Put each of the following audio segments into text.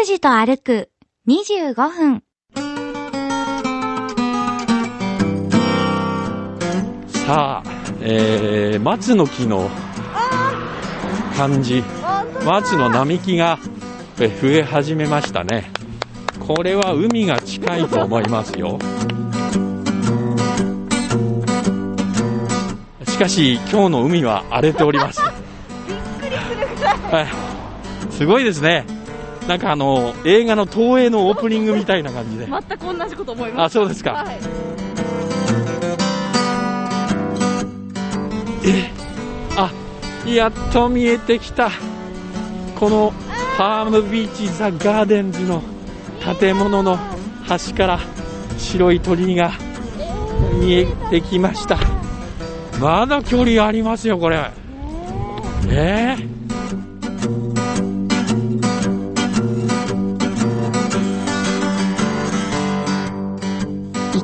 と歩く25分。さあ、えー、松の木の感じ、松の並木がえ増え始めましたね。これは海が近いと思いますよ。しかし、今日の海は荒れております。はい、すごいですね。なんかあの、映画の東映のオープニングみたいな感じで。全く同じこと思います。あ、そうですか。はい。えあやっと見えてきたこのパームビーチザ・ガーデンズの建物の端から白い鳥居が見えてきましたまだ距離ありますよこれえー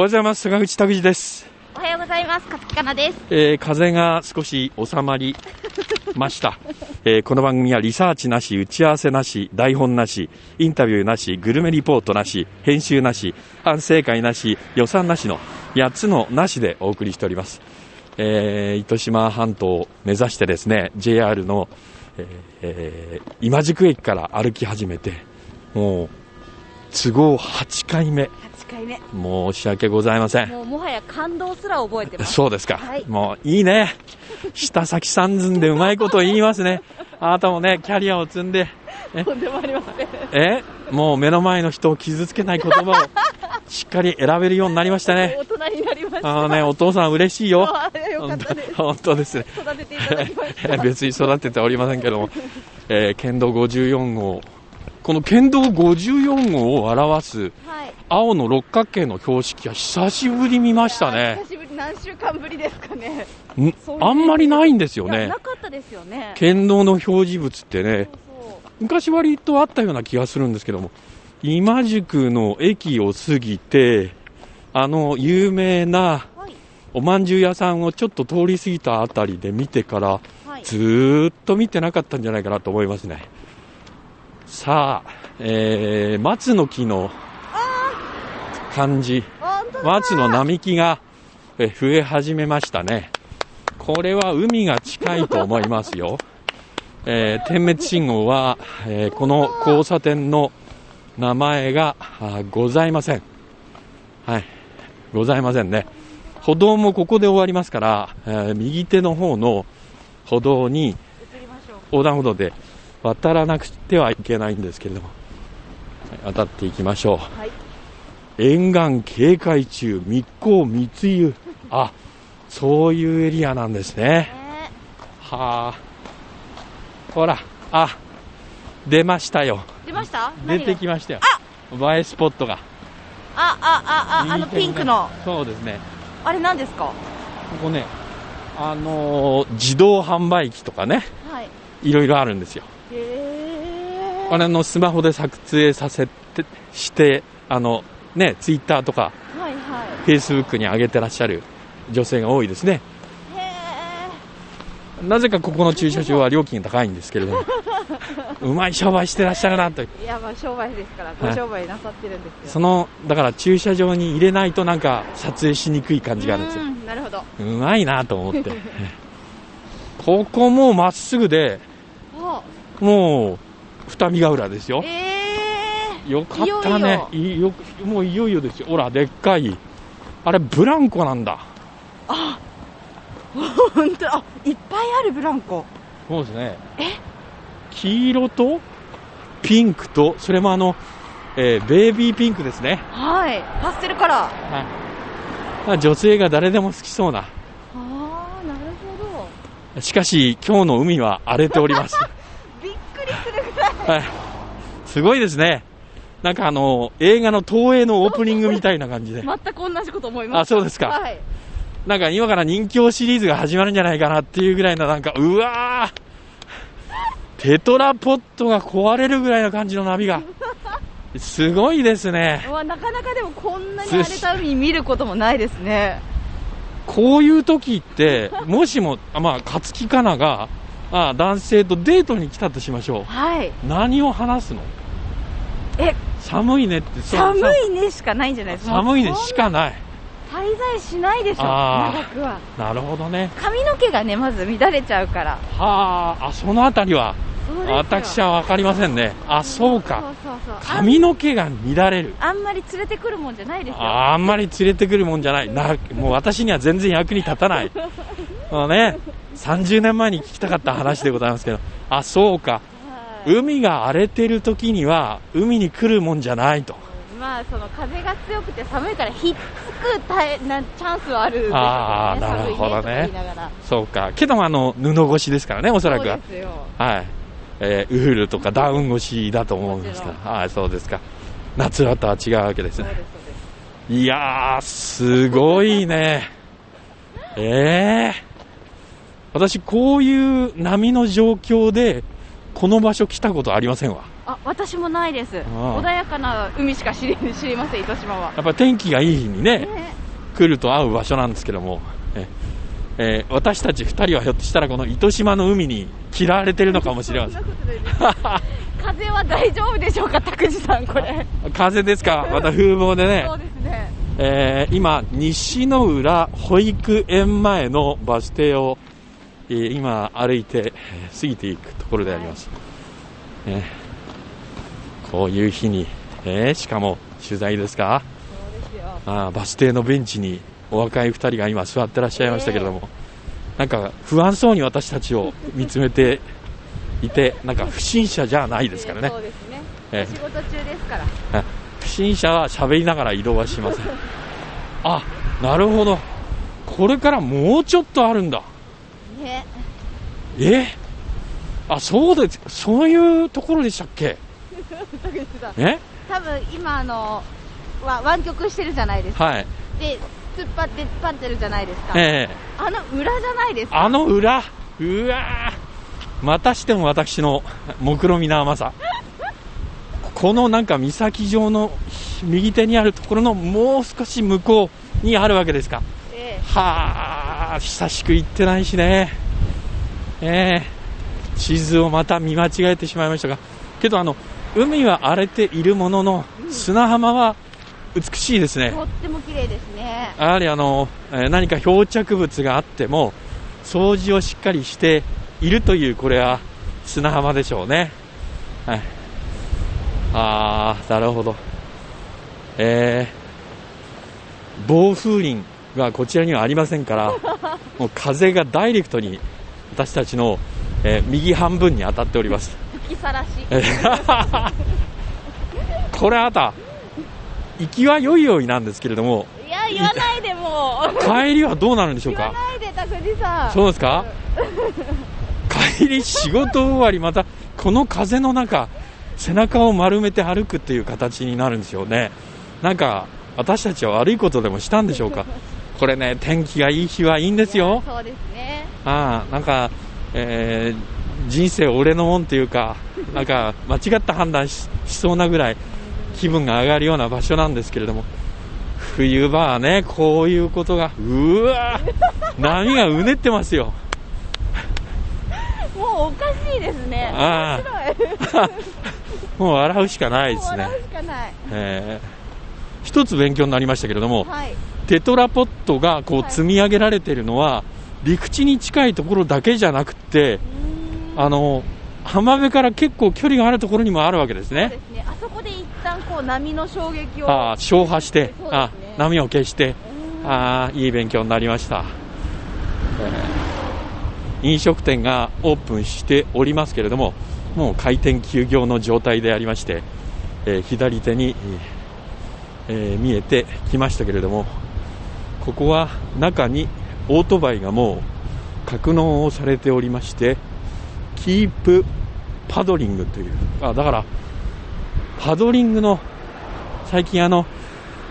おはようございます。坂口拓司です、おはようございます。かつきかなです。えー風が少し収まり ました、えーこの番組はリサーチなし打ち合わせなし台本なしインタビューなしグルメリポートなし編集なし反省会なし予算なしの8つのなしでお送りしております、えー糸島半島を目指してですね JR の、えーえー今宿駅から歩き始めてもう都合8回目。8回目。申し訳ございませんもうもはや感動すら覚えてます。そうですか。はいもういいね。下先三寸でうまいこと言いますね。あなたもね、キャリアを積んで、とんでもありません。え？もう目の前の人を傷つけない言葉をしっかり選べるようになりましたね。大人になりました。あのね、お父さん嬉しいよ。本当ですね。育てていただきました。別に育てておりませんけども、えー県道54号。この県道54号を表すはい。青の六角形の標識は久しぶり見ましたね。久しぶり、何週間ぶりですかね。あんまりないんですよねな。かったですよね。県道の表示物ってね、そう昔割とあったような気がするんですけども、今宿の駅を過ぎて、あの有名な。おまんじゅう屋さんをちょっと通り過ぎたあたりで見てから、はい。ずーっと見てなかったんじゃないかなと思いますね。さあ、えー、松の木の感じ、松の並木がえ増え始めましたね。これは海が近いと思いますよ。えー点滅信号は、えーこの交差点の名前があございません。はい。ございませんね。歩道もここで終わりますから、えー右手の方の歩道に。横断歩道で渡らなくてはいけないんですけれども、はい渡っていきましょう。はい。沿岸警戒中、密航密輸。あ、そういうエリアなんですね。ねはあ。ほら、あ、出ましたよ。出ました？出てきましたよ。映えスポットが。あ、あ、あ、あ、あのピンクの。そうですね。あれ何ですか？ここね、あのー自動販売機とかね、はい。いろいろあるんですよ。あれのスマホで撮影させて、して、あの、ね、ツイッターとか、はいはフェイスブックに上げてらっしゃる女性が多いですね。なぜかここの駐車場は料金が高いんですけれども、うまい商売してらっしゃるなと。ー。いや、まあ商売ですから、ごはい商売なさってるんですよ。その、だから駐車場に入れないとなんか撮影しにくい感じがあるんですよ。うんなるほど。うまいなと思って。ここもまっすぐで、あもう、二見ヶ浦ですよ。えよかったね。いいよもういよいよですよ。ほら、でっかい。あれ、ブランコなんだ。ー。本当あ、いっぱいあるブランコ。そうですね。え？黄色とピンクと、それもあの、えーベイビーピンクですね。はい。パステルカラー。はいまあ女性が誰でも好きそうな。ああ、なるほど。しかし、今日の海は荒れております。びっくりするぐらい。はい。すごいですね。なんかあの、映画の東映のオープニングみたいな感じで。全く同じこと思います。あ、そうですか。はい。なんか今から人気シリーズが始まるんじゃないかなっていうぐらいのなんか、うわーテトラポットが壊れるぐらいの感じの波が。すごいですね。なかなかでもこんなに荒れた海見ることもないですね。こういう時って、もしも、あまあ、勝木かなが、あ男性とデートに来たとしましょはい。う。何を話すの？え、寒いねって、寒いねしかないんじゃないですか？寒いねしかない。滞在しないでしょ、長くは。なるほどね。髪の毛がね、まず乱れちゃうから。はあ、あ、そのあたりは、私はわかりませんね。あ、そうか。そうそうそう。髪の毛が乱れる。あんまり連れてくるもんじゃないですよ。ああんまり連れてくるもんじゃない。な、もう私には全然役に立たない。ね、30年前に聞きたかった話でございますけど。あ、そうか。はい海が荒れてる時には、海に来るもんじゃないと。まあ、その風が強くて寒いからひっつくたえなチャンスはあるでしょうけどね。あーなるほどねそうか。けどもあの、布越しですからね、おそらくはそう。ですよ。はい。えーウールとかダウン越しだと思うんですが。はい、そうですか。夏場とは違うわけですね。いやー、すごいね。ええ私、こういう波の状況で、この場所来たことありませんわ。あ、私もないです。あ穏やかな海しか知り知りません、糸島は。やっぱ天気がいい日にね、ね来ると会う場所なんですけども、ええー私たち二人はひょっとしたらこの糸島の海に嫌われてるのかもしれません。風は大丈夫でしょうか、拓司さん、これ。風ですか？また風貌でねそう、ですね。えー今、西の浦保育園前のバス停を、えー今歩いてえー過ぎていくところであります。ねこういう日に、えーしかも取材ですか？あーバス停のベンチにお若い2人が今座ってらっしゃいましたけれども、なんか不安そうに私たちを見つめていて、なんか不審者じゃないですからね。え仕事中ですから。あ不審者は喋りながら移動はしません。あ、なるほど。これからもうちょっとあるんだ。ね。え？あ、そうです。そういうところでしたっけ？え？多分今あの、わ湾曲してるじゃないですか。はい。で、突っ張って突っ張ってるじゃないですか。ええあの裏じゃないですか。あの裏、うわーまたしても私の 目論見の甘さ。このなんか岬上の右手にあるところのもう少し向こうにあるわけですか。えはあ、久しく行ってないしね。ええ地図をまた見間違えてしまいましたが。けどあの、海は荒れているものの、砂浜は美しいですね。えとっても綺麗ですね。やはりあの、えー何か漂着物があっても、掃除をしっかりしているという、これは砂浜でしょうね。はい。あー、なるほど。えー、暴風林がこちらにはありませんから、もう風がダイレクトに私たちの、えー右半分に当たっております。吹きさらし。えーこれあた、行きは良いよいなんですけれども、いや、言わないでもう。帰りはどうなるんでしょう言わかないで、拓司さん。そうですか？帰り仕事終わりまたこの風の中背中を丸めて歩くっていう形になるんですよねなんか私たちは悪いことでもしたんでしょうか？これね天気がいい日はいいんですよそうですね。ああなんか、えー人生俺のもんっていうかなんか間違った判断ししそうなぐらい気分が上がるような場所なんですけれども冬場はねこういうことがうわ波がうねってますよ もうおかしいですね。あ面白い。もう笑うしかないですね笑。うしかない。えー一つ勉強になりましたけれども、はい。テトラポットがこうはい積み上げられているのは、陸地に近いところだけじゃなくて、あの、浜辺から結構距離があるところにもあるわけですね。そうですね。あそこで一旦こう波の衝撃を。ああ、消波して、ねあ波を消して、あ、いい勉強になりました。えー飲食店がオープンしておりますけれども、もう開店休業の状態でありまして、えー左手に、えー見えてきましたけれどもここは中にオートバイがもう格納をされておりましてキープパドリングという。あだからパドリングの最近あの、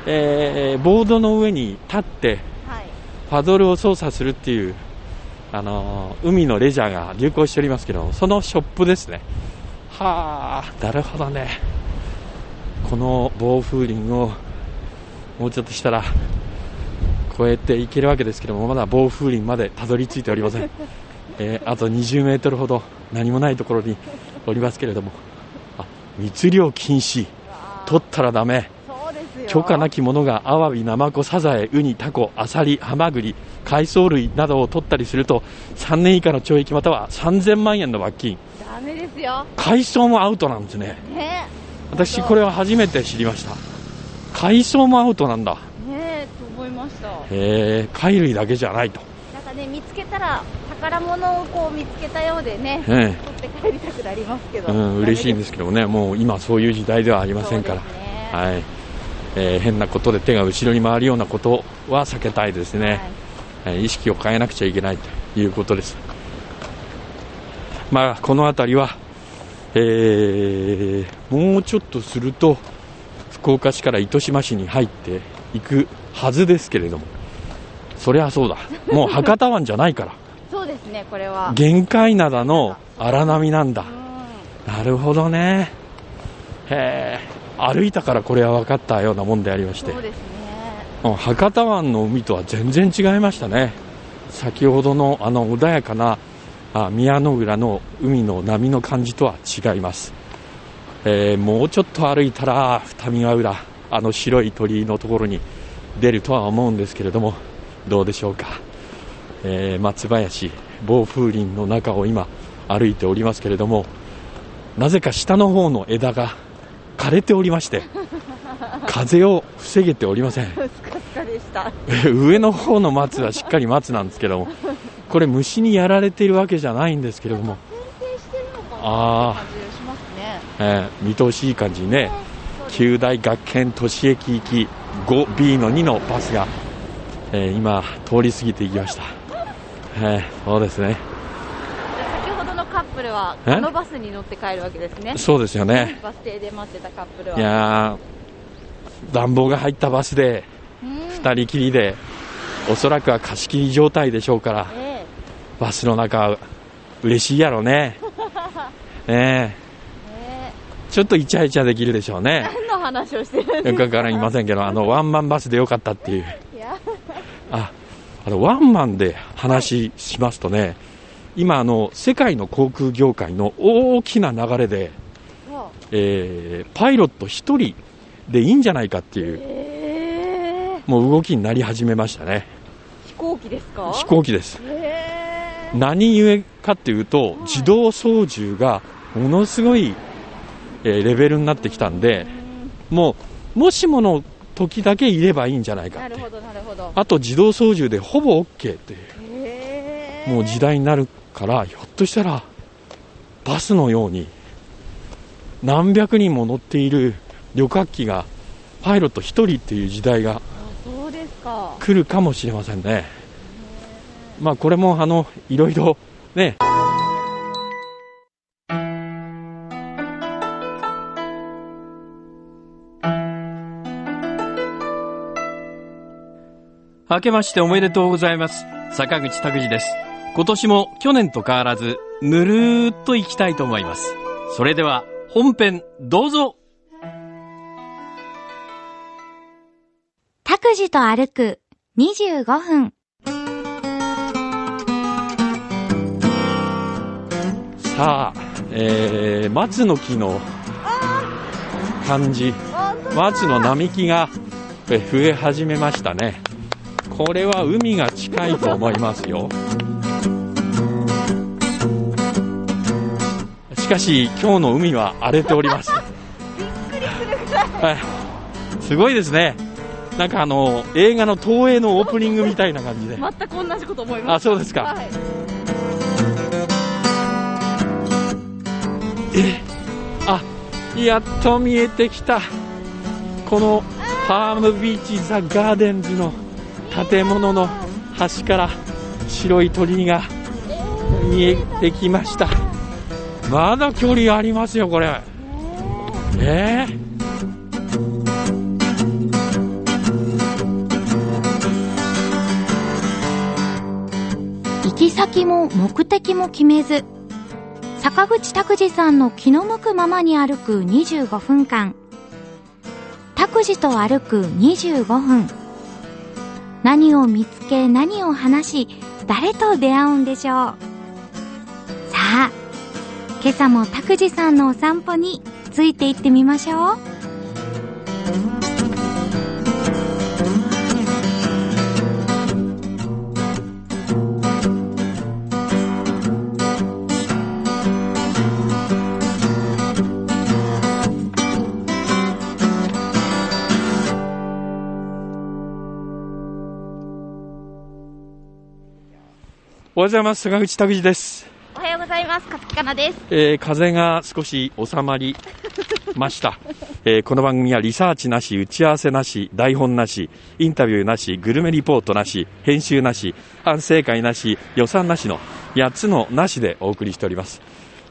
えーボードの上に立ってはい。パドルを操作するっていう、あのー海のレジャーが流行しておりますけどそのショップですね。はあなるほどね。この暴風林をもうちょっとしたら越えていけるわけですけどもまだ暴風林までたどり着いておりません、えーあと20メートルほど何もないところにおりますけれども。あ密漁禁止。取ったらダメ。そうですよ。許可なきものがアワビ、ナマコ、サザエ、ウニ、タコ、アサリ、ハマグリ、海藻類などを取ったりすると3年以下の懲役または3000万円の罰金。ダメですよ。海藻もアウトなんですね。ね。私これは初めて知りました。海藻もアウトなんだえ貝類だけじゃないと、なんかね見つけたら宝物をこう見つけたようでねえ取って帰りたくなりますけど、えうん、嬉しいんですけどもね。もう今そういう時代ではありませんから。ね。はい。えー変なことで手が後ろに回るようなことは避けたいですね、はい。えー意識を変えなくちゃいけないということです。まあ、この辺りは、えーもうちょっとすると、福岡市から糸島市に入っていくはずですけれども、そりゃそうだ。もう博多湾じゃないから。そうですねこれは限界灘の荒波なんだう。んなるほどね。へえ。歩いたからこれは分かったようなもんでありましてそう。ですねうん博多湾の海とは全然違いましたね、先ほどのあの穏やかなあ宮の浦の海の波の感じとは違います、えーもうちょっと歩いたら二見ヶ浦、あの白い鳥居のところに出るとは思うんですけれども、どうでしょうか、えー松林、暴風林の中を今、歩いておりますけれども、なぜか下の方の枝が枯れておりまして、風を防げておりません。上の方の松はしっかり松なんですけども、これ虫にやられているわけじゃないんですけれども、あー感じがしますね。えー見通しいい感じにね、九大学研都市駅行き 5B の2のバスが、えー今、通り過ぎていきました。えーそうですね。先ほどのカップルはえあのバスに乗って帰るわけですねそうですよね。バス停で待ってたカップルはいやー、暖房が入ったバスで、うん二人きりで、おそらくは貸し切り状態でしょうから、えバスの中、嬉しいやろね。ねえええちょっとイチャイチャできるでしょうね。何の話をしてるんよですくわからいませんけど、あの、ワンマンバスでよかったっていう。あ、あの、ワンマンで話しますとね、今、あの、世界の航空業界の大きな流れで、えーパイロット一人でいいんじゃないかっていう、ええもう動きになり始めましたね。飛行機ですか？飛行機です。ええ何故かっていうと、自動操縦がものすごい、えーレベルになってきたんで、もう、もしもの時だけいればいいんじゃないかって。あと自動操縦でほぼ OK っていう、ええもう時代になるから、ひょっとしたら、バスのように、何百人も乗っている旅客機が、パイロット一人っていう時代が来るかもしれませんね。まあこれもあの、いろいろね、明けましておめでとうございます。坂口拓司です。今年も去年と変わらず、ぬるーっと行きたいと思います。それでは、本編、どうぞ拓司と歩く25分。さあ、えー、松の木の感じ、松の並木がえ増え始めましたね。これは海が近いと思いますよ。しかし、今日の海は荒れております。はい、すごいですね。なんかあの、映画の東映のオープニングみたいな感じで。全く同じこと思いますあ、そうですか。はいええあやっと見えてきたこのパームビーチザ・ガーデンズの建物の端から白い鳥居が見えてきましたまだ距離ありますよこれえー行き先も目的も決めず、坂口拓司さんの気の向くままに歩く25分間。拓司と歩く25分。何を見つけ何を話し、誰と出会うんでしょう。さあ、今朝も拓司さんのお散歩について行ってみましょう。おはようございます坂口拓司です、おはようございます。かつきかなです。えー風が少し収まりました、えーこの番組はリサーチなし打ち合わせなし台本なしインタビューなしグルメリポートなし編集なし反省会なし予算なしの8つのなしでお送りしております、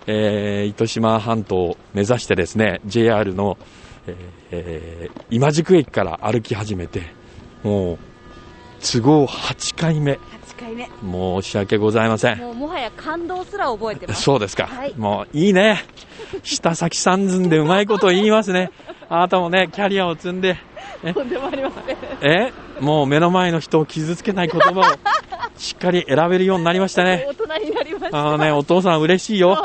えー糸島半島を目指してですね JR の、えーえー今宿駅から歩き始めてもう都合8回目8回目。申し訳ございませんもうもはや感動すら覚えてます。そうですか。はいもういいね。下先三寸でうまいこと言いますね。あなたもね、キャリアを積んで、とんでもありません。え？もう目の前の人を傷つけない言葉をしっかり選べるようになりましたね。大人になりました。あのね、お父さん嬉しいよ。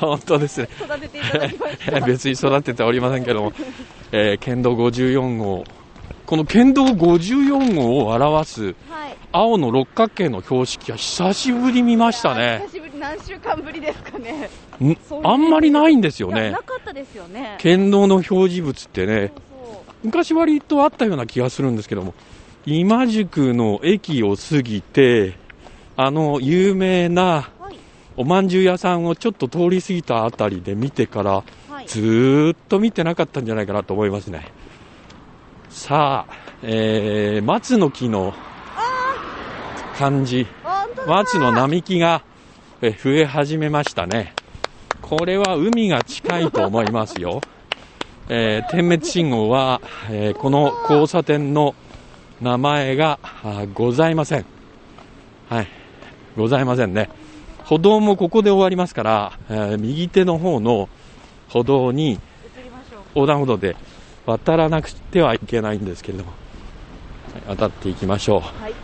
本当ですね。育てていただきました。別に育てておりませんけども、えー県道54号。この県道54号を表すはい。青の六角形の標識は久しぶり見ましたね。久しぶり、何週間ぶりですかね。あんまりないんですよねな。かったですよね。県道の表示物ってね、そうそう昔割とあったような気がするんですけども、今宿の駅を過ぎて、あの有名なはい。おまんじゅう屋さんをちょっと通り過ぎたあたりで見てから、はい。ずーっと見てなかったんじゃないかなと思いますね。さあ、えー、松の木の感じ、松の並木がえ増え始めましたね。これは海が近いと思いますよ。えー点滅信号は、えーこの交差点の名前があございません。はい。ございませんね。歩道もここで終わりますから、えー右手の方の歩道に。横断歩道で渡らなくてはいけないんですけれども、はい渡っていきましょう。はい。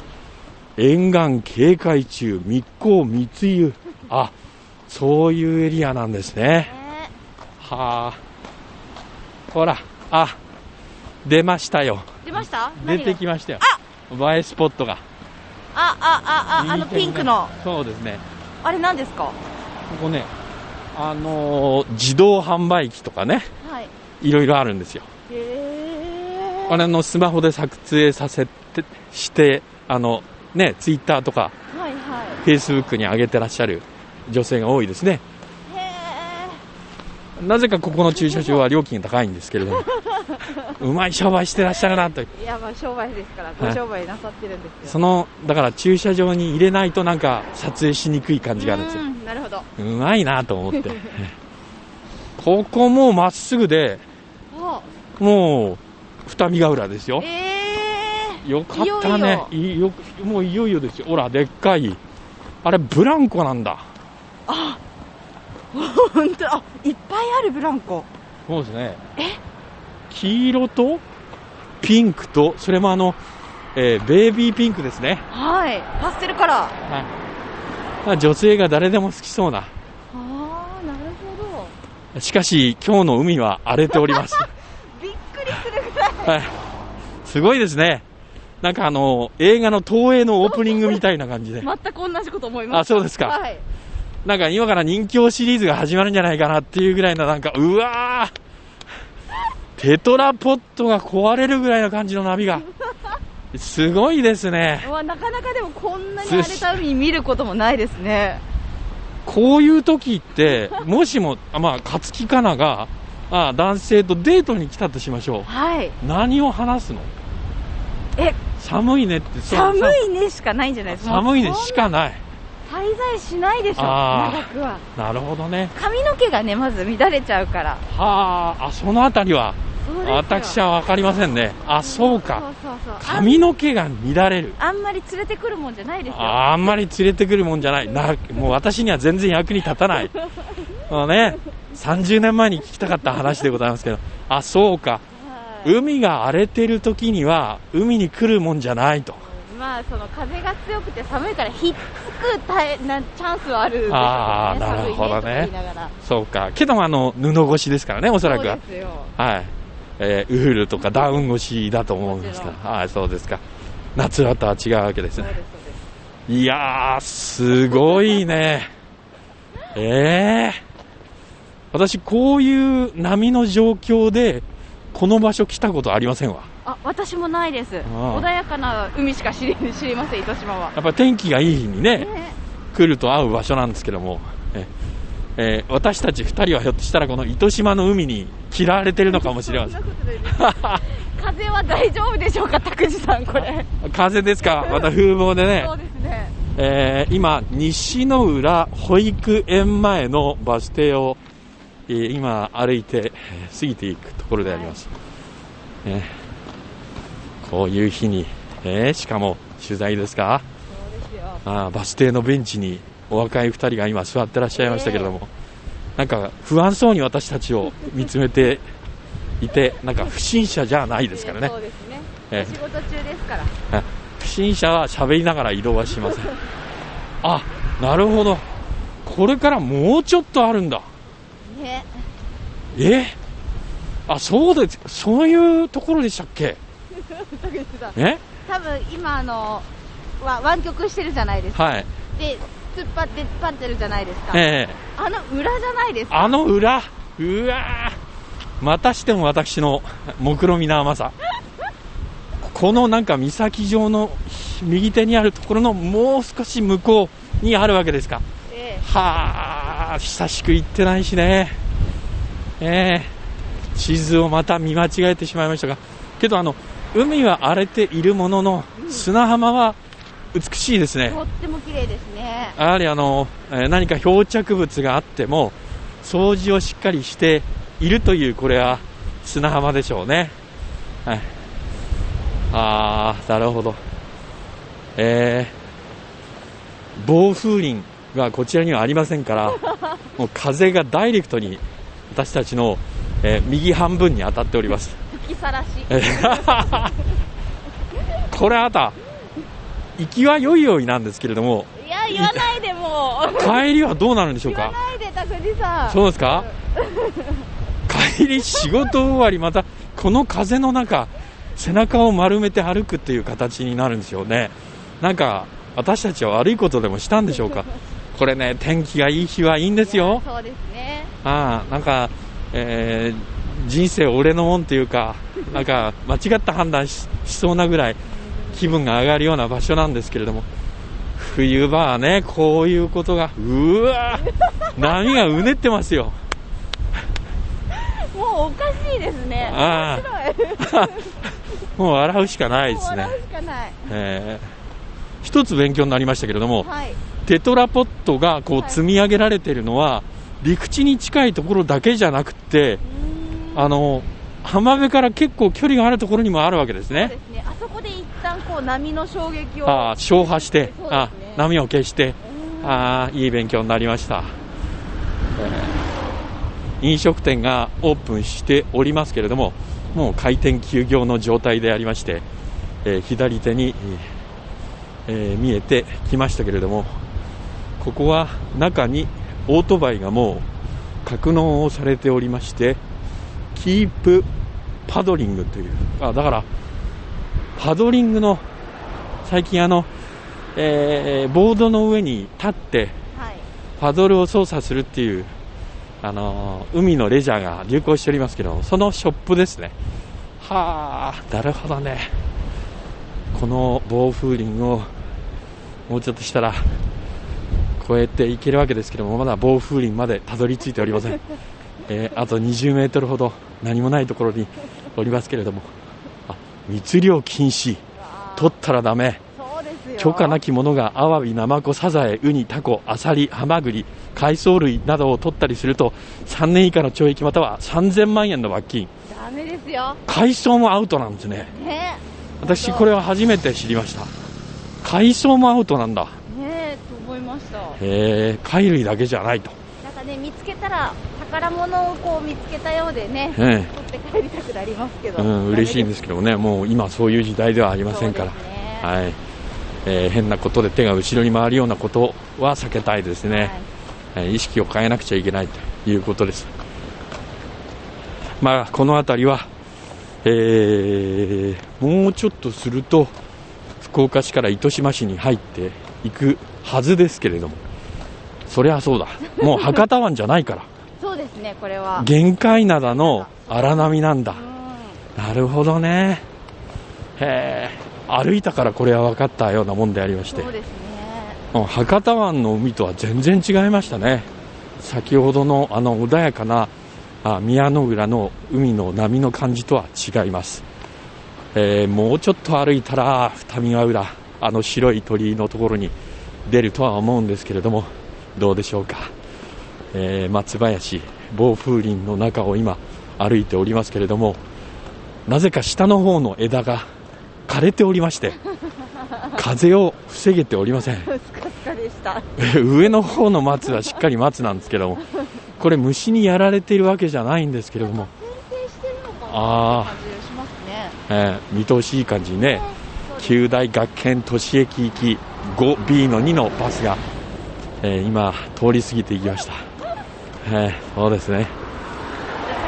沿岸警戒中、密航密輸。あ、そういうエリアなんですね。ねはあ。ほら、あ、出ましたよ。出ました？出てききましたよ。映えスポットが。あ、あ、あ、あ、あのピンクの。そうですね。あれ何ですか？ここね、あのー自動販売機とかね、はい。いろいろあるんですよ。あれのスマホで撮影させて、して、あの、ね、ツイッターとか、はいはフェイスブックに上げてらっしゃる女性が多いですね。なぜかここの駐車場は料金が高いんですけれども、うまい商売してらっしゃるなと。ー。いや、まあ商売ですから、ごはい商売なさってるんですよ。その、だから駐車場に入れないとなんか撮影しにくい感じがあるんですよ。うんなるほど。うまいなと思って。ここもうまっすぐで、あもう、二見ヶ浦ですよ。えよかったね。いよもういよいよですよ。ほら、でっかい。あれ、ブランコなんだ。ー。本当あ、いっぱいあるブランコ。そうですね。黄色とピンクと、それもあの、えーベイビーピンクですね。はい。パステルカラー。はい。まあ女性が誰でも好きそうな。ああ、なるほど。しかし、今日の海は荒れております。びっくりするぐらい。はい。すごいですね。なんかあの、映画の東映のオープニングみたいな感じで。全く同じこと思います。あ、そうですか。はい。なんか今から人気シリーズが始まるんじゃないかなっていうぐらいのなんか、うわーテトラポットが壊れるぐらいの感じの波が。すごいですね。うわなかなかでもこんなに荒れた海見ることもないですね。こういう時って、もしも、あまあ、勝木かなが、あ男性とデートに来たとしましょはい。う。何を話すの？え、寒いねって、そう寒いねしかないんじゃないですか。寒いねしかない。滞在しないでしょ、長くは。なるほどね。髪の毛がね、まず乱れちゃうから。はあ、あ、そのあたりは、私はわかりませんね。あ、そうか。そうそうそう。髪の毛が乱れる。あんまり連れてくるもんじゃないですよ。ああんまり連れてくるもんじゃない。な、もう私には全然役に立たない。あのね、30年前に聞きたかった話でございますけど、あ、そうか。はい海が荒れてる時には、海に来るもんじゃないと。まあ、その風が強くて寒いからひっつくたえなチャンスはあるでしょうね。あーなるほどねそうか。けどもあの、布越しですからね、おそらくは。はい。えーウールとかダウン越しだと思うんですが、はい、そうですか。夏はとは違うわけですね。す、す。いやー、すごいね。ええ私、こういう波の状況で、この場所来たことありませんわ。あ、私もないです。あ穏やかな海しか知り知りません、糸島は。やっぱり天気がいい日にね、ね来ると会う場所なんですけども、ええー私たち2人はひょっとしたらこの糸島の海に嫌われてるのかもしれません。風は大丈夫でしょうか、拓司さん、これ。風ですか、また風貌でね そう、ですね。えー今、西の浦保育園前のバス停を、えー今、歩いて、えー過ぎていくところであります。ねこういう日に、えーしかも取材ですか？あーバス停のベンチにお若い2人が今座ってらっしゃいましたけれども、なんか不安そうに私たちを見つめていて、なんか不審者じゃないですからねそ。うですね。えお仕事中ですから。あ不審者は喋りながら移動はしません。あ、なるほど。これからもうちょっとあるんだ。ね。え？あ、そうです。そういうところでしたっけ？え？多分今あの、わ湾曲してるじゃないですか。はい。で、突っ張って突っ張ってるじゃないですか。ええあの裏じゃないですか？あの裏？うわーまたしても私の目論みな甘さ。このなんか岬上の右手にあるところのもう少し向こうにあるわけですか。えはあ、久しく行ってないしね。ええ地図をまた見間違えてしまいましたが。けどあの、海は荒れているものの、砂浜は美しいですね。えとっても綺麗ですね。やはりあの、えー何か漂着物があっても、掃除をしっかりしているという、これは砂浜でしょうね。はい。あー、なるほど。えー、暴風林がこちらにはありませんから、もう風がダイレクトに私たちの、えー右半分に当たっております。吹きさらし。えーこれあなた、行きは良いようになんですけれども、いや、言わないでもう。帰りはどうなるんでしょう言わかないで、拓司さん。そうですか？帰り仕事終わりまたこの風の中背中を丸めて歩くっていう形になるんですよねなんか私たちは悪いことでもしたんでしょうか？これね天気がいい日はいいんですよそうですね。ああなんか、えー人生俺のもんっていうか なんか間違った判断ししそうなぐらい気分が上がるような場所なんですけれども冬場はねこういうことがうわ 波がうねってますよ もうおかしいですね。あ面白い。もう笑うしかないですね笑。うしかない。えー一つ勉強になりましたけれども、はい。テトラポットがこうはい積み上げられているのは、陸地に近いところだけじゃなくて、あの、浜辺から結構距離があるところにもあるわけですね。そうですね。あそこで一旦こう波の衝撃を。ああ、消波して、ねあ波を消して、あ、いい勉強になりました。えー飲食店がオープンしておりますけれども、もう開店休業の状態でありまして、えー左手に、えー見えてきましたけれども、ここは中にオートバイがもう格納をされておりまして、キープパドリングという、あだから、パドリングの最近あの、えーボードの上に立ってはい。パドルを操作するっていう、あのー海のレジャーが流行しておりますけどそのショップですね。はあなるほどね。この暴風林をもうちょっとしたら越えていけるわけですけどもまだ暴風林までたどり着いておりません、えーあと20メートルほど何もないところにおりますけれども。あ密漁禁止。取ったらダメ。そうですよ。許可なきものがアワビ、ナマコ、サザエ、ウニ、タコ、アサリ、ハマグリ、海藻類などを取ったりすると3年以下の懲役または3000万円の罰金。ダメですよ。海藻もアウトなんですね。ね。私これは初めて知りました。海藻もアウトなんだへえ貝類だけじゃないと、なんかね見つけたら宝物をこう見つけたようでねえ取って帰りたくなりますけど、えうん、嬉しいんですすけどね。もう今そういう時代ではありませんから、ね。はい。えー変なことで手が後ろに回るようなことは避けたいですね、はい。えー意識を変えなくちゃいけないということです。まあ、この辺りは、えーもうちょっとすると、福岡市から糸島市に入っていくはずですけれども、そりゃそうだ。もう博多湾じゃないから。そうですねこれは限界灘の荒波なんだう。んなるほどね。へえ、歩いたからこれは分かったようなもんでありましてそう。ですねうん博多湾の海とは全然違いましたね、先ほどのあの穏やかなあ宮の浦の海の波の感じとは違います、えーもうちょっと歩いたら二見ヶ浦、あの白い鳥居のところに出るとは思うんですけれども、どうでしょうか、えー松林、暴風林の中を今、歩いておりますけれども、なぜか下の方の枝が枯れておりまして、風を防げておりません。上の方の松はしっかり松なんですけども、これ虫にやられているわけじゃないんですけれども、剪定してるのかなあえー見通しいい感じにね、九大学研都市駅行き 5B の2のバスが、えー今、通り過ぎていきました。えーそうですね。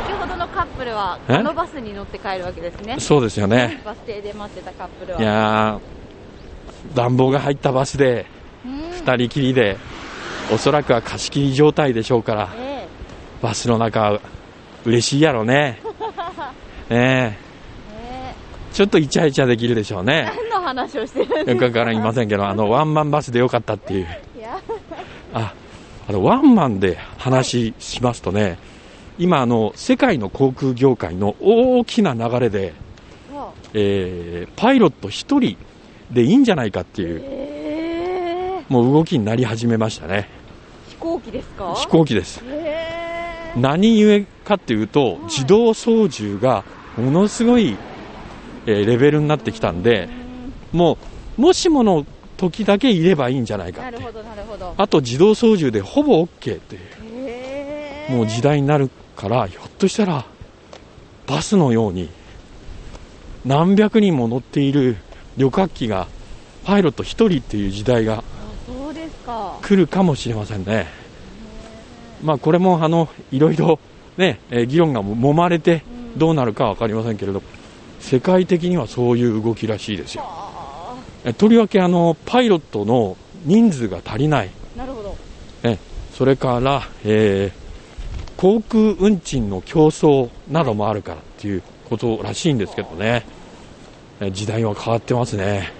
先ほどのカップルはえあのバスに乗って帰るわけですねそうですよね。バス停で待ってたカップルはいやー、暖房が入ったバスで、うん2人きりで、おそらくは貸し切り状態でしょうから、えバスの中、嬉しいやろね。ねちょっとイチャイチャできるでしょうね。え何の話をしてるんですよくわからいませんけど、あの、ワンマンバスでよかったっていう。あ、あの、ワンマンで話しますとね、今、あの、世界の航空業界の大きな流れで、えーパイロット1人でいいんじゃないかっていう、ええもう動きになり始めましたね。飛行機ですか？飛行機です。ええ何故かっていうと、自動操縦がものすごい、えーレベルになってきたんで、もう、もしもの時だけいればいいんじゃないかってなる。ほどなるほどあと自動操縦でほぼ OK っていう、ええもう時代になるから、ひょっとしたら、バスのように、何百人も乗っている旅客機が、パイロット1人っていう時代が来るかもしれませんね。まあこれもあの、いろいろね、えー議論が揉まれてどうなるかわかりませんけれど、世界的にはそういう動きらしいですよ。とりわけあの、パイロットの人数が足りない。ーなるほど。えそれから、えー航空運賃の競争などもあるからっていうことらしいんですけどね、え時代は変わってますね、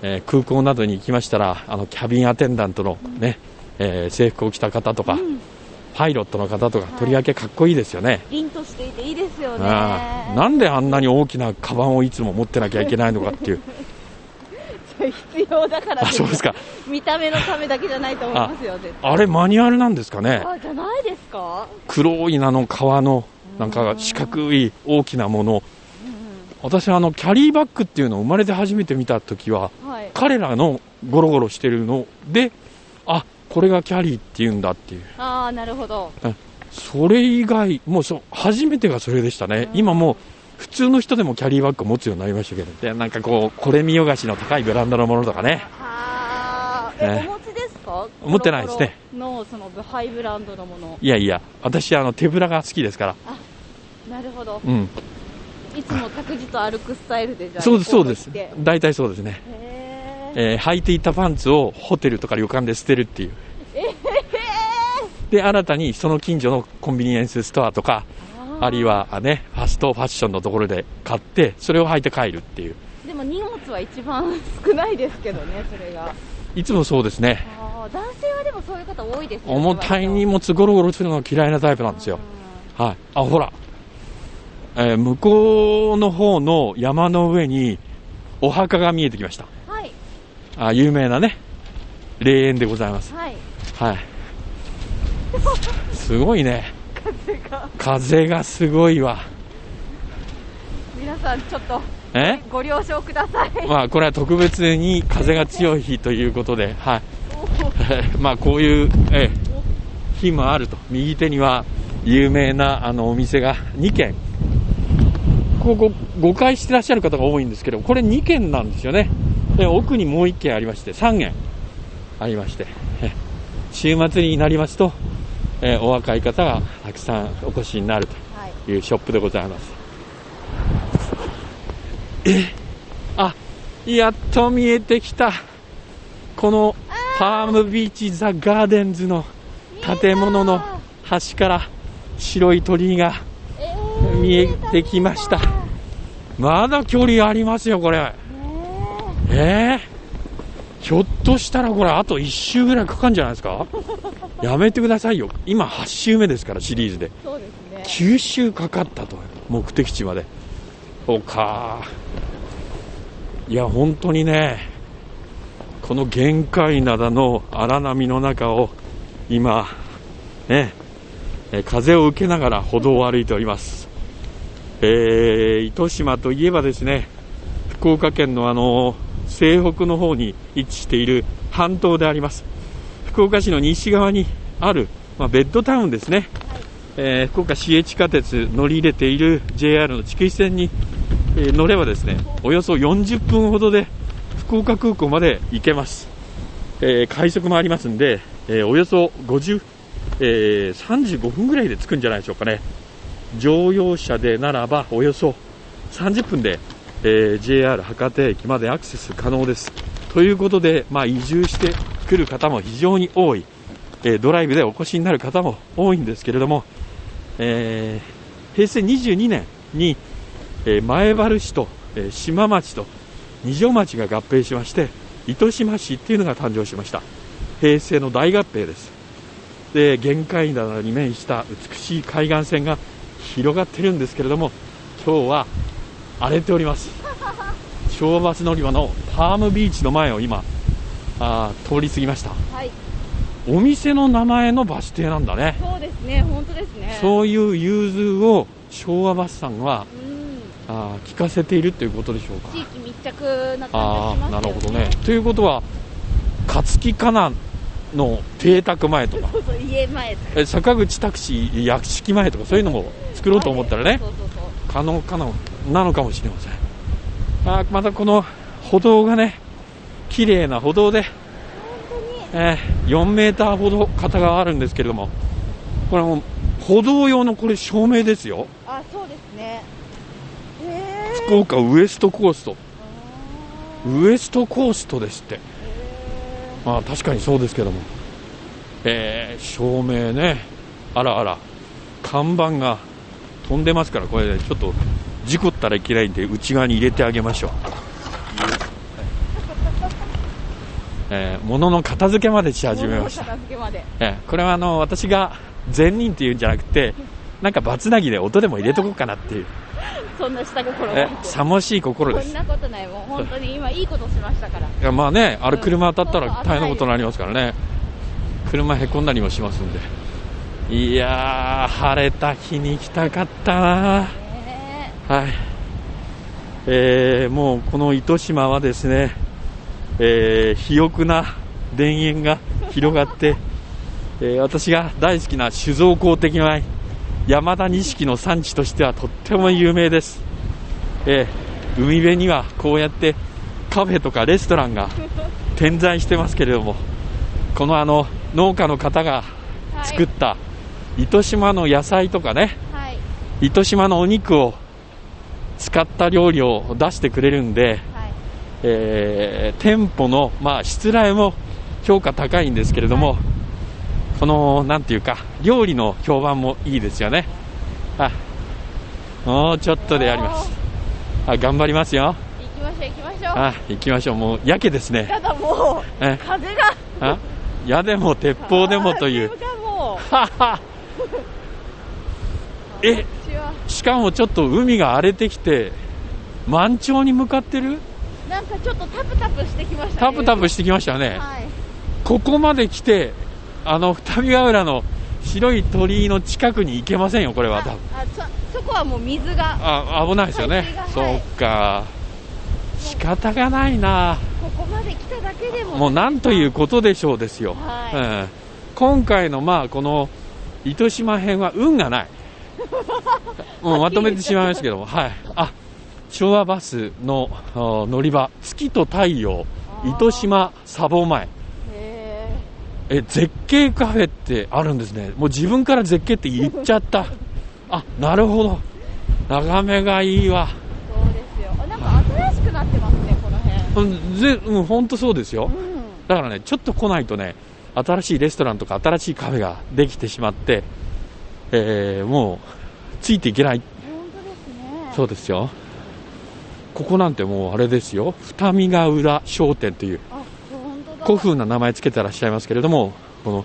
えー空港などに行きましたらあのキャビンアテンダントの、ねえー制服を着た方とか、パイロットの方とかとりわけかっこいいですよね、凛としていていいですよね。ああなんであんなに大きなカバンをいつも持ってなきゃいけないのかっていう必要だからあそうですか。見た目のためだけじゃないと思いますよあれマニュアルなんですかね？あじゃないですか。黒いあの革のなんか四角い大きなもの。私はあのキャリーバッグっていうのを生まれて初めて見た時ははい。彼らのゴロゴロしてるのであこれがキャリーっていうんだっていう。ああなるほど。それ以外もうそ初めてがそれでしたね。今もう普通の人でもキャリーバッグを持つようになりましたけどでなんかこうこれ見よがしの高いブランドのものとかね。あーえねお持ちですか？持ってないですね。のそのハイブランドのもの。いやいや私あの手ぶらが好きですから。なるほど。うん。いつも託児と歩くスタイルでじゃあそうですそうです。大体そうですね。えー履いていたパンツをホテルとか旅館で捨てるっていう。で、新たにその近所のコンビニエンスストアとか、あるいはあね、ファストファッションのところで買って、それを履いて帰るっていう。でも荷物は一番少ないですけどねそれがいつもそうですね。男性はでもそういう方多いですよね重たい荷物ゴロゴロするのが嫌いなタイプなんですよ。はい。あ、ほら。えー向こうの方の山の上にお墓が見えてきました。うんはいあ、有名なね、霊園でございます。はいはい。すごいね。風が風がすごいわ。皆さんちょっとえ？ご了承くださいまあ、これは特別に風が強い日ということで、はい。まあ、こういう、ええ日もあると。右手には有名なあのお店が2軒。ここ誤解してらっしゃる方が多いんですけど、これ2軒なんですよね。で奥にもう1軒ありまして、3軒ありまして、え週末になりますと、えお若い方がたくさんお越しになるはいというショップでございます。えあ、やっと見えてきた。このパームビーチザ・ガーデンズの建物の端から白い鳥居がえー見えてきました。まだ距離ありますよ、これ。ねえー、ひょっとしたらこれあと1周ぐらいかかるんじゃないですか？やめてくださいよ。今8周目ですから、シリーズで。そうですね。9周かかったと目的地まで。そうか。いや本当にねこの玄界灘の荒波の中を今ねえ風を受けながら歩道を歩いております。えー、糸島といえばですね福岡県のあの西北の方に位置している半島であります。福岡市の西側にある、まあ、ベッドタウンですね。えー福岡市営地下鉄乗り入れている JR の筑肥線に、えー乗ればですねおよそ40分ほどで福岡空港まで行けます、えー快速もありますんで、えーおよそ50、えー35分ぐらいで着くんじゃないでしょうかね。乗用車でならばおよそ30分で、えー JR 博多駅までアクセス可能です。ということで、まあ、移住してくる方も非常に多い。えードライブでお越しになる方も多いんですけれども、えー平成22年に、えー前原市と、えー島町と二条町が合併しまして糸島市っていうのが誕生しました。平成の大合併です。で玄界灘に面した美しい海岸線が広がってるんですけれども今日は荒れております。昭和バス乗り場のパームビーチの前を今あー通り過ぎました。はい。お店の名前のバス停なんだね。そうですね。本当ですね。そういう融通を昭和バスさんはうん。あー聞かせているということでしょうか。地域密着な感じがしますよね。なるほどね。ということは、勝木かなの邸宅前とか、家前とか。え坂口タクシー屋敷前とか、そういうのも作ろうと思ったらね。可能かななのかもしれません。あーまたこの歩道がね、綺麗な歩道で、えー4メーターほど片側あるんですけれども、これもう歩道用のこれ照明ですよ。あそうですねへ福岡ウエストコースト。ーウエストコーストですって。へまあ確かにそうですけども。えー、照明ね。あらあら。看板が飛んでますから、これ、ね、ちょっと事故ったらいけないんで、内側に入れてあげましょう。えー、物の片付けまでしー始めました。えーこれはあの、私が善人っていうんじゃなくて、なんかバツナギで音でも入れとこうかなっていう、そんな下心えがさもしい心ですそん。なことないもう本当に今いいことしましたからいやまあね、あれうん車当たったら大変なことになりますからね。車へこんだりもしますんで。いやー、晴れた日に来たかったなねはい。えー、もうこの糸島はですね、えー、肥沃な田園が広がって、えー私が大好きな酒造公的米、山田錦の産地としてはとっても有名です。えー海辺にはこうやってカフェとかレストランが 点在してますけれども、このあの農家の方がはい作った糸島の野菜とかね、はい糸島のお肉を使った料理を出してくれるんで、はい。えー店舗の、まあ、失礼も評価高いんですけれども、この、なんていうか、料理の評判もいいですよね。あ、もうちょっとでやります。あ、頑張りますよ。行きましょう行きましょう。あ、行きましょう。もう、やけですね。ただもう。え、風が。あ、矢でも鉄砲でもという。あーでもはは。え？しかもちょっと海が荒れてきて満潮に向かってる？なんかちょっとタプタプしてきましたね。タプタプしてきましたね、はい。ここまで来てあの二見ヶ浦の白い鳥居の近くに行けませんよこれはあ多分。あそそこはもう水が。あ危ないですよね。はいうか。仕方がないな。ここまで来ただけでも。もうなんということでしょうですよ、はい。うん。今回のまあこの糸島編は運がないもうまとめてしまいますけども。はい。あ昭和バスのあ乗り場。月と太陽。糸島砂防前。へえ絶景カフェってあるんですね。もう自分から絶景って言っちゃった。あなるほど。眺めがいいわ。ーそうですよ。あなんか新しくなってますねこの辺。うんぜうん本当そうですよ。うん。だからねちょっと来ないとね新しいレストランとか新しいカフェができてしまって、えーもうついていけない。本当ですね。そうですよ。ここなんてもうあれですよ。二見ヶ浦商店という。古風な名前つけてらっしゃいますけれどもこの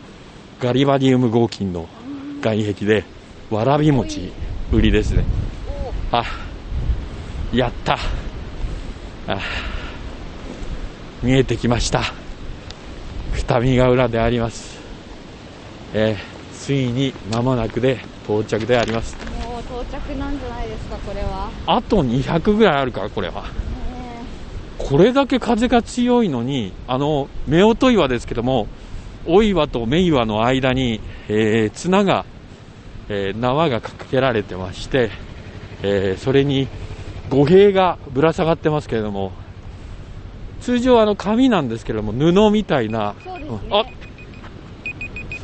ガリバリウム合金の外壁でわらび餅売りですね。あやった。あ見えてきました。二見ヶ浦であります。えーついに間もなくで到着であります。もう到着なんじゃないですかこれは。あと200ぐらいあるかこれは。ねこれだけ風が強いのに、あの、夫婦岩ですけども、お岩と目岩の間に、えー綱が、えー縄がかけられてまして、えーそれに語弊がぶら下がってますけれども、通常あの紙なんですけれども、布みたいな、そうですね。うんあ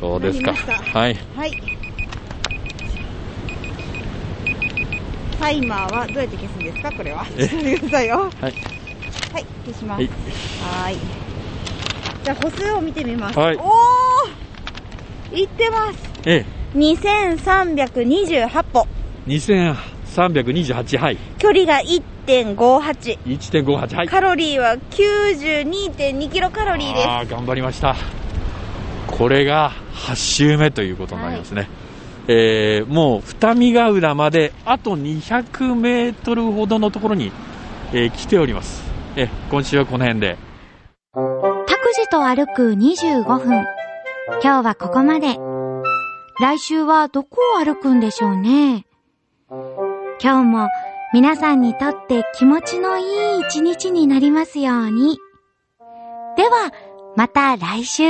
そうですか。した。はい。はい。タイマーはどうやって消すんですか？これは。え？てくださいよ。はい。はい消します。はい。はーい。じゃあ歩数を見てみます。はい。おおいってます。え2328歩。え、2328、はい。距離が1.58 1.58、はい。カロリーは92.2キロカロリーです。ああ頑張りました。これが8周目ということになりますね、えーもう二見ヶ浦まであと200メートルほどのところに、えー来ております、えー今週はこの辺で拓司と歩く25分。今日はここまで。来週はどこを歩くんでしょうね。今日も皆さんにとって気持ちのいい一日になりますように。では、また来週。